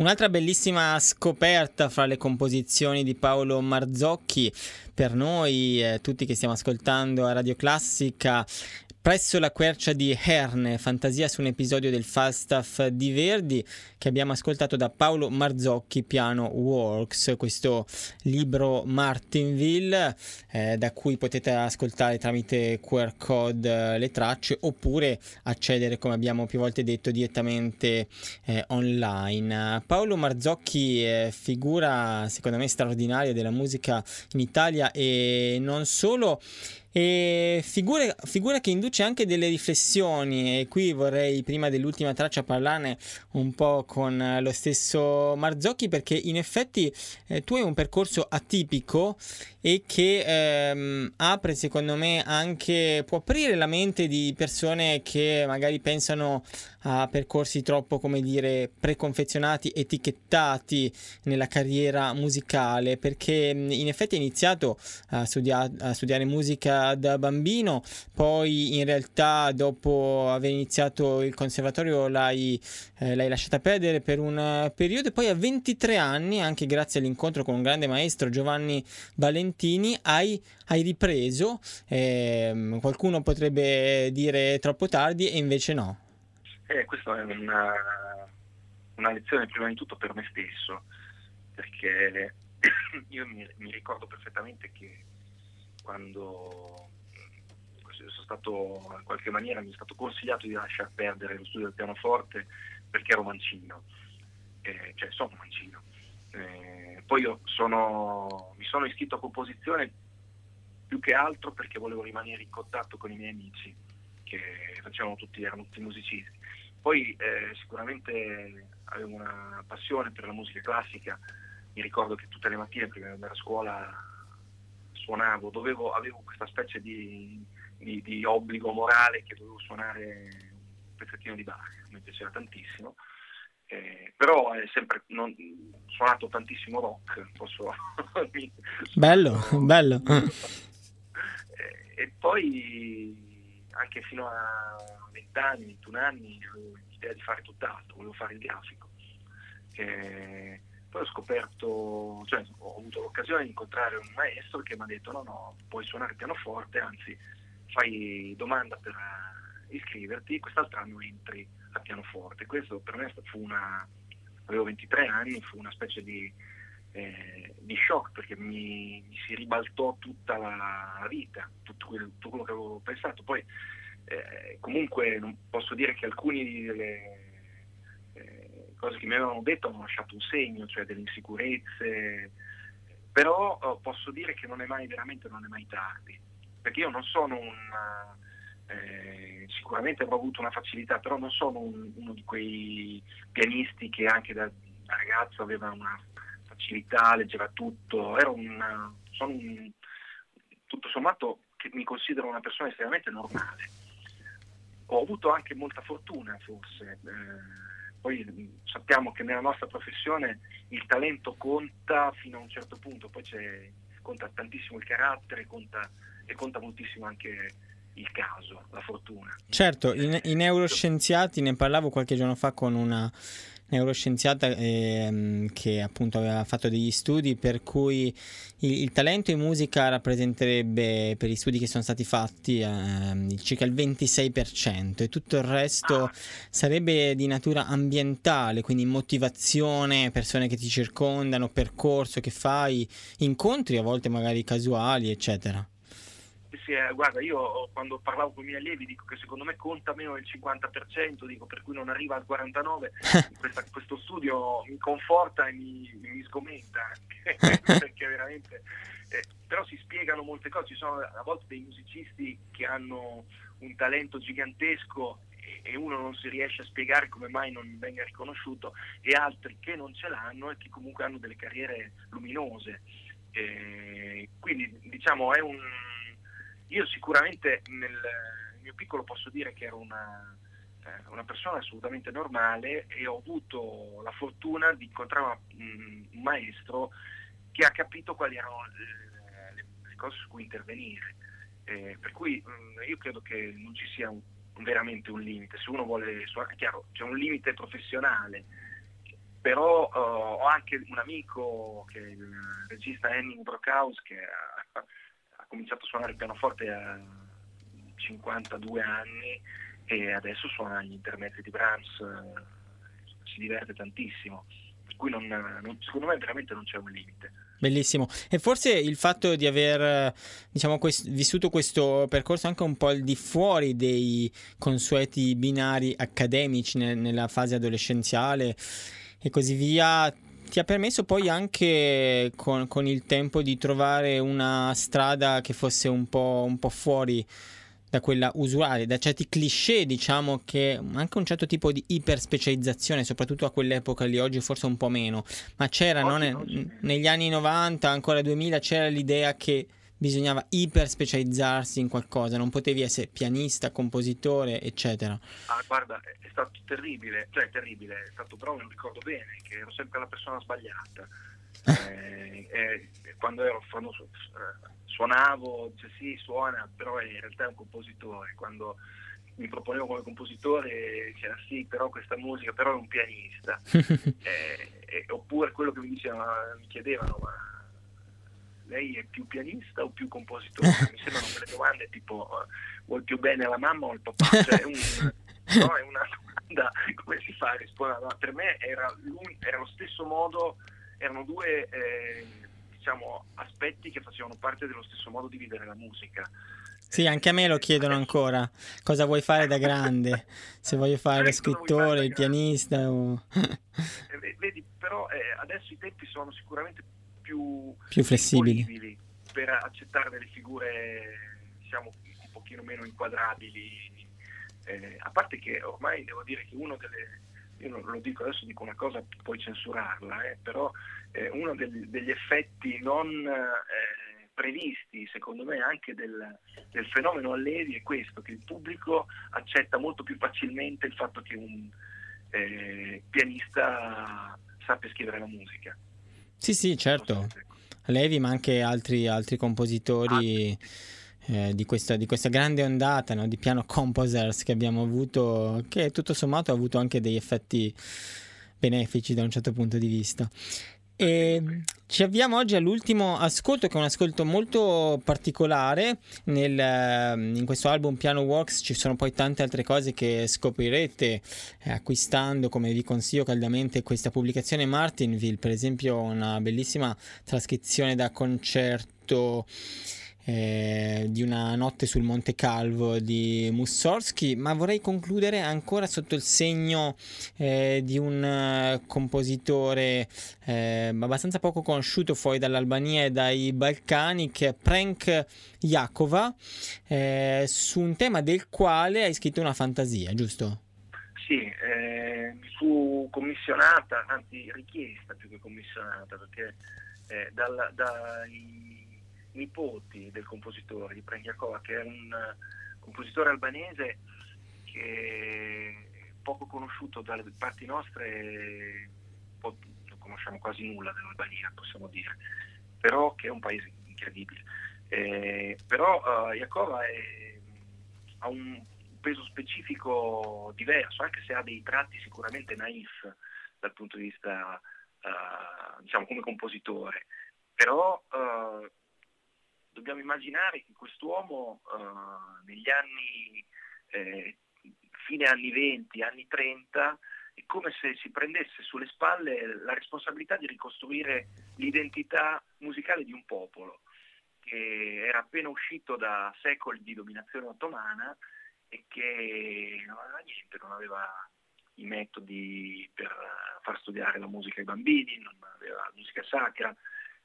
Un'altra bellissima scoperta fra le composizioni di Paolo Marzocchi per noi, eh, tutti che stiamo ascoltando a Radio Classica, Presso la quercia di Herne, fantasia su un episodio del Falstaff di Verdi che abbiamo ascoltato da Paolo Marzocchi, Piano Works, questo libro Martinville eh, da cui potete ascoltare tramite QR code eh, le tracce oppure accedere, come abbiamo più volte detto, direttamente eh, online. Paolo Marzocchi figura secondo me straordinaria della musica in Italia e non solo e figura, figura, che induce anche delle riflessioni e qui vorrei prima dell'ultima traccia parlarne un po' con lo stesso Marzocchi perché in effetti eh, tu hai un percorso atipico e che ehm, apre secondo me anche può aprire la mente di persone che magari pensano a percorsi troppo come dire preconfezionati etichettati nella carriera musicale perché in effetti hai iniziato a, studia- a studiare musica da bambino poi in realtà dopo aver iniziato il conservatorio l'hai, eh, l'hai lasciata perdere per un periodo e poi a 23 anni anche grazie all'incontro con un grande maestro Giovanni Valentini hai, hai ripreso, eh, qualcuno potrebbe dire troppo tardi e invece no. Eh, questa è una, una, lezione prima di tutto per me stesso, perché io mi, mi ricordo perfettamente che quando stato in qualche maniera mi è stato consigliato di lasciar perdere lo studio del pianoforte perché ero mancino, eh, cioè sono mancino. Eh, poi io sono, mi sono iscritto a composizione più che altro perché volevo rimanere in contatto con i miei amici che facevano tutti, erano tutti musicisti. Poi eh, sicuramente avevo una passione per la musica classica, mi ricordo che tutte le mattine prima di andare a scuola suonavo, dovevo, avevo questa specie di, di, di obbligo morale che dovevo suonare un pezzettino di Bach, mi piaceva tantissimo eh, però è sempre non, suonato tantissimo rock, posso... bello, bello. Eh, e poi anche fino a 20 anni, 21 anni avevo l'idea di fare tutt'altro, volevo fare il grafico. Eh, poi ho scoperto, cioè ho avuto l'occasione di incontrare un maestro che mi ha detto no, no, puoi suonare pianoforte, anzi fai domanda per iscriverti, quest'altro anno entri a pianoforte. Questo per me fu una, avevo 23 anni, fu una specie di, eh, di shock perché mi, mi, si ribaltò tutta la vita, tutto quello, tutto quello che avevo pensato. Poi eh, comunque non posso dire che alcuni delle eh, cose che mi avevano detto hanno lasciato un segno, cioè delle insicurezze, però oh, posso dire che non è mai veramente non è mai tardi, perché io non sono un eh, sicuramente avrò avuto una facilità, però non sono un, uno di quei pianisti che anche da, da, ragazzo aveva una facilità, leggeva tutto, ero un, sono un, tutto sommato che mi considero una persona estremamente normale. Ho avuto anche molta fortuna forse, eh, poi sappiamo che nella nostra professione il talento conta fino a un certo punto, poi conta tantissimo il carattere conta, e conta moltissimo anche il caso, la fortuna. Certo, i neuroscienziati, ne parlavo qualche giorno fa con una neuroscienziata eh, che appunto aveva fatto degli studi per cui il, il, talento in musica rappresenterebbe per gli studi che sono stati fatti eh, circa il 26% e tutto il resto ah. sarebbe di natura ambientale, quindi motivazione, persone che ti circondano, percorso che fai, incontri a volte magari casuali, eccetera sì, eh, guarda, io quando parlavo con i miei allievi dico che secondo me conta meno del 50%, dico per cui non arriva al 49%, Questa, questo studio mi conforta e mi, mi sgomenta, perché veramente... Eh, però si spiegano molte cose, ci sono a volte dei musicisti che hanno un talento gigantesco e uno non si riesce a spiegare come mai non venga riconosciuto e altri che non ce l'hanno e che comunque hanno delle carriere luminose. Eh, quindi diciamo è un, io sicuramente nel, mio piccolo posso dire che ero una, eh, una, persona assolutamente normale e ho avuto la fortuna di incontrare un, un maestro che ha capito quali erano le, le, le cose su cui intervenire. Eh, per cui mm, io credo che non ci sia un, veramente un limite. Se uno vuole suonare, chiaro, c'è un limite professionale però uh, ho anche un amico che è il regista Henning Brockhaus che ha cominciato a suonare il pianoforte a 52 anni e adesso suona gli intermezzi di Brahms, uh, si diverte tantissimo, per cui non, non, secondo me veramente non c'è un limite. Bellissimo. E forse il fatto di aver diciamo, quest- vissuto questo percorso anche un po' al di fuori dei consueti binari accademici ne- nella fase adolescenziale e così via ti ha permesso poi anche con, con, il tempo di trovare una strada che fosse un po', un po' fuori da quella usuale, da certi cliché, diciamo che anche un certo tipo di iperspecializzazione, soprattutto a quell'epoca lì, oggi forse un po' meno, ma c'era oggi, no? oggi. negli anni 90, ancora 2000, c'era l'idea che bisognava iperspecializzarsi in qualcosa, non potevi essere pianista, compositore, eccetera. Ah, guarda, è stato terribile, cioè terribile, è stato però non ricordo bene, che ero sempre la persona sbagliata. eh, eh, quando ero quando, eh, suonavo, cioè sì, suona, però in realtà è un compositore. Quando mi proponevo come compositore c'era sì, però questa musica, però è un pianista. eh, eh, oppure quello che mi, diceva, mi chiedevano, ma lei è più pianista o più compositore? mi sembrano quelle domande tipo vuoi più bene la mamma o il papà? Cioè, un, no, è una domanda, come si fa a rispondere? No, per me era, era, lo stesso modo, erano due... Eh, diciamo, aspetti che facevano parte dello stesso modo di vivere la musica. Sì, anche a me lo chiedono ancora. Cosa vuoi fare da grande? Se voglio fare lo scrittore, il pianista o... Eh, vedi, però eh, adesso i tempi sono sicuramente più, più flessibili per accettare delle figure diciamo un pochino meno inquadrabili. Eh, a parte che ormai devo dire che uno delle io non lo dico adesso, dico una cosa, puoi censurarla, eh, però eh, uno del, degli effetti non eh, previsti, secondo me, anche del, del, fenomeno Allevi è questo, che il pubblico accetta molto più facilmente il fatto che un eh, pianista sappia scrivere la musica. Sì, sì, certo. Levi, ma anche altri, altri compositori. Eh, di, questa, di, questa, grande ondata no? di piano composers che abbiamo avuto, che tutto sommato ha avuto anche degli effetti benefici da un certo punto di vista. E ci avviamo oggi all'ultimo ascolto, che è un ascolto molto particolare. Nel, in questo album Piano Works ci sono poi tante altre cose che scoprirete eh, acquistando, come vi consiglio caldamente, questa pubblicazione Martinville, per esempio, una bellissima trascrizione da concerto eh, di una notte sul Monte Calvo di Mussorgsky, ma vorrei concludere ancora sotto il segno eh, di un uh, compositore eh, abbastanza poco conosciuto fuori dall'Albania e dai Balcani, che è Prank Jakova, eh, su un tema del quale hai scritto una fantasia, giusto? Sì, eh, mi fu commissionata, anzi richiesta più che commissionata, perché eh, dal, dai nipoti del compositore di Prengiakova, che è un compositore albanese che è poco conosciuto dalle parti nostre, non conosciamo quasi nulla dell'Albania, possiamo dire, però che è un paese incredibile. Eh, però uh, Jakova è, ha un peso specifico diverso, anche se ha dei tratti sicuramente naif dal punto di vista, uh, diciamo, come compositore. Però uh, dobbiamo immaginare che quest'uomo uh, negli anni, eh, fine anni 20, anni 30, è come se si prendesse sulle spalle la responsabilità di ricostruire l'identità musicale di un popolo che era appena uscito da secoli di dominazione ottomana e che non aveva niente, non aveva i metodi per far studiare la musica ai bambini, non aveva musica sacra,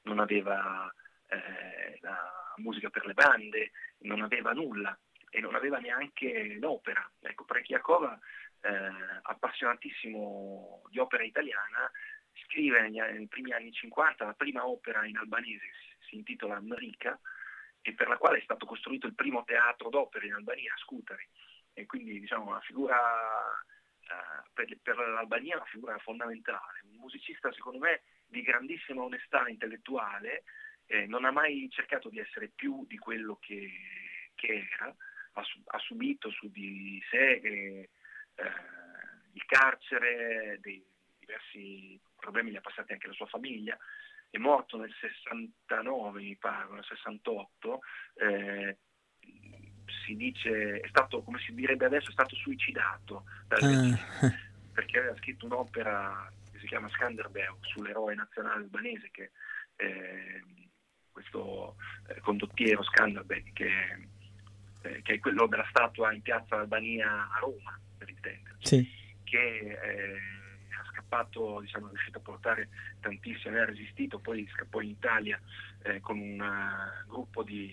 non aveva eh, la musica per le bande, non aveva nulla e non aveva neanche l'opera. Ecco, Prechiakova, eh, appassionatissimo di opera italiana, scrive negli, nei primi anni 50 la prima opera in albanese, si, intitola Mrica, e per la quale è stato costruito il primo teatro d'opera in Albania, a Scutari. E quindi diciamo una figura eh, per, per l'Albania una figura fondamentale, un musicista secondo me di grandissima onestà intellettuale, eh, non ha mai cercato di essere più di quello che, che era, ha, ha, subito su di sé eh, il carcere, dei, diversi problemi li ha passati anche la sua famiglia, è morto nel 69 mi pare, nel 68, eh, si dice, è stato, come si direbbe adesso, è stato suicidato dal ah. perché aveva scritto un'opera che si chiama Skanderbeg sull'eroe nazionale albanese che eh, questo eh, condottiero Skanderbeg che, eh, che, è quello della statua in piazza Albania a Roma per intenderci sì. che eh, scappato, diciamo, è riuscito a portare tantissimo, ha resistito, poi scappò in Italia eh, con un uh, gruppo di,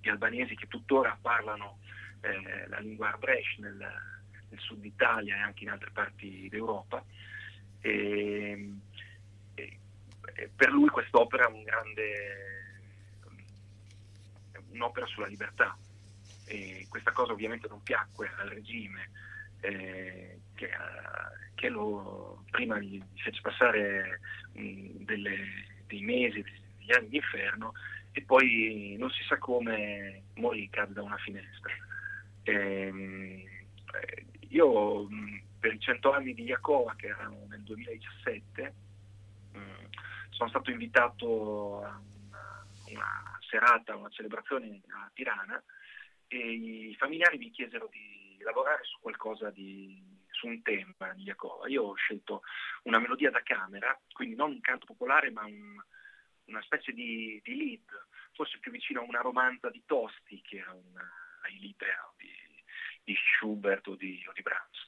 di, albanesi che tuttora parlano eh, la lingua arbresh nel, nel, sud Italia e anche in altre parti d'Europa. E, e, e per lui quest'opera è un grande, un'opera sulla libertà. E questa cosa ovviamente non piacque al regime eh, che, che lo, prima gli fece passare mh, delle, dei mesi, degli anni di inferno e poi non si sa come morì cadde da una finestra. Ehm, eh, io per i cento anni di Iacova, che erano nel 2017, mh, sono stato invitato a una serata, una celebrazione a Tirana e i familiari mi chiesero di lavorare su qualcosa di, su un tema di Iacova. Io ho scelto una melodia da camera, quindi non un canto popolare, ma un, una specie di, di, lead, forse più vicino a una romanza di Tosti che a una, ai lead di, di Schubert o di, o di Brahms.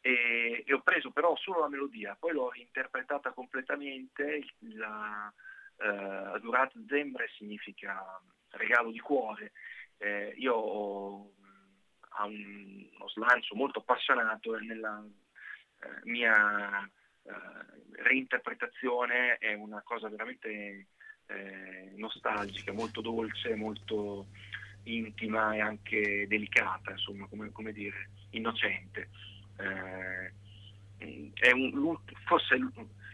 E, e, ho preso però solo la melodia, poi l'ho interpretata completamente, la uh, Adurat Zembre significa regalo di cuore, eh, io ho ha un, uno slancio molto appassionato e nella eh, mia eh, reinterpretazione è una cosa veramente eh, nostalgica, molto dolce, molto intima e anche delicata, insomma, come, come dire, innocente. Eh, un, forse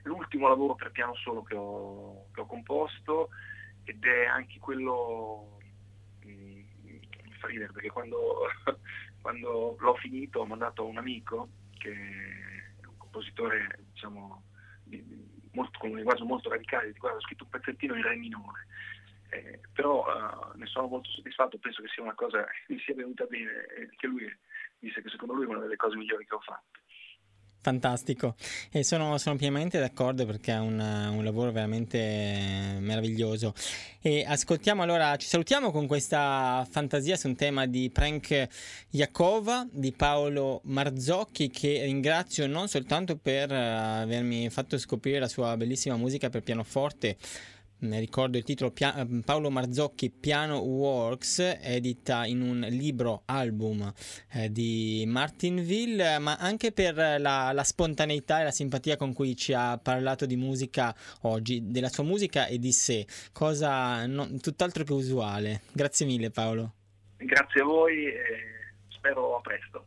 l'ultimo lavoro per piano solo che ho, che ho composto ed è anche quello fa ridere perché quando, quando l'ho finito ho mandato a un amico che è un compositore diciamo, molto, con un linguaggio molto radicale, di guarda ho scritto un pezzettino in re minore. Eh, però uh, ne sono molto soddisfatto, penso che sia una cosa che mi sia venuta bene e che lui disse che secondo lui è una delle cose migliori che ho fatto. Fantastico, e sono, sono, pienamente d'accordo perché è un, un, lavoro veramente meraviglioso. E ascoltiamo allora, ci salutiamo con questa fantasia su un tema di Prank Jakova di Paolo Marzocchi, che ringrazio non soltanto per eh, avermi fatto scoprire la sua bellissima musica per pianoforte ne ricordo il titolo Pia- Paolo Marzocchi Piano Works edita in un libro album eh, di Martinville ma anche per la, la, spontaneità e la simpatia con cui ci ha parlato di musica oggi della sua musica e di sé cosa non, tutt'altro che usuale. Grazie mille Paolo. Grazie a voi e spero a presto